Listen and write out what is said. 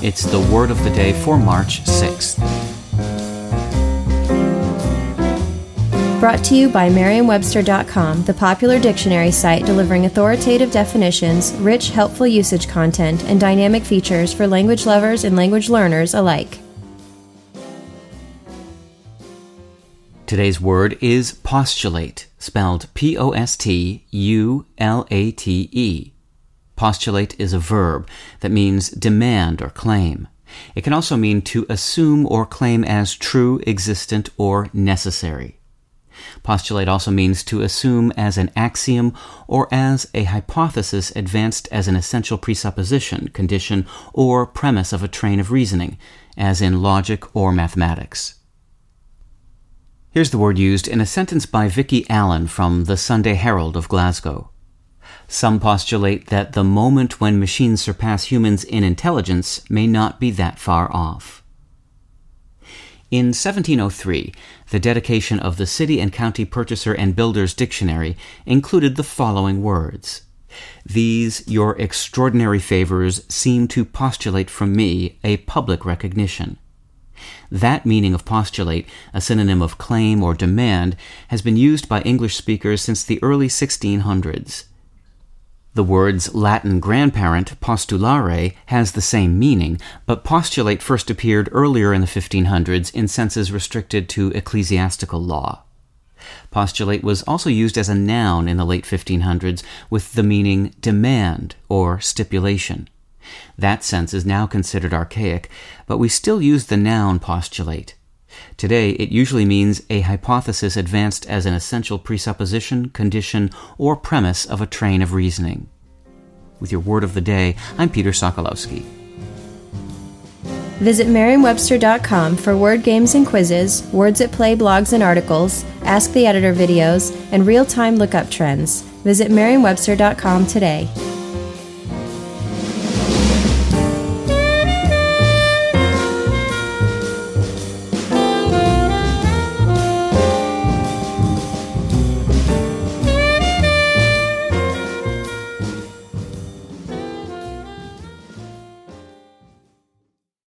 It's the word of the day for March 6th. Brought to you by Merriam-Webster.com, the popular dictionary site delivering authoritative definitions, rich, helpful usage content, and dynamic features for language lovers and language learners alike. Today's word is postulate, spelled P O S T U L A T E. Postulate is a verb that means demand or claim. It can also mean to assume or claim as true, existent, or necessary. Postulate also means to assume as an axiom or as a hypothesis advanced as an essential presupposition, condition, or premise of a train of reasoning, as in logic or mathematics. Here's the word used in a sentence by Vicky Allan from the Sunday Herald of Glasgow. Some postulate that the moment when machines surpass humans in intelligence may not be that far off. In 1703, the dedication of the City and County Purchaser and Builder's Dictionary included the following words These your extraordinary favors seem to postulate from me a public recognition. That meaning of postulate, a synonym of claim or demand, has been used by English speakers since the early 1600s. The word's Latin grandparent, postulare, has the same meaning, but postulate first appeared earlier in the 1500s in senses restricted to ecclesiastical law. Postulate was also used as a noun in the late 1500s with the meaning demand or stipulation. That sense is now considered archaic, but we still use the noun postulate. Today, it usually means a hypothesis advanced as an essential presupposition, condition, or premise of a train of reasoning. With your word of the day, I'm Peter Sokolowski. Visit Merriam-Webster.com for word games and quizzes, words at play blogs and articles, Ask the Editor videos, and real-time lookup trends. Visit Merriam-Webster.com today.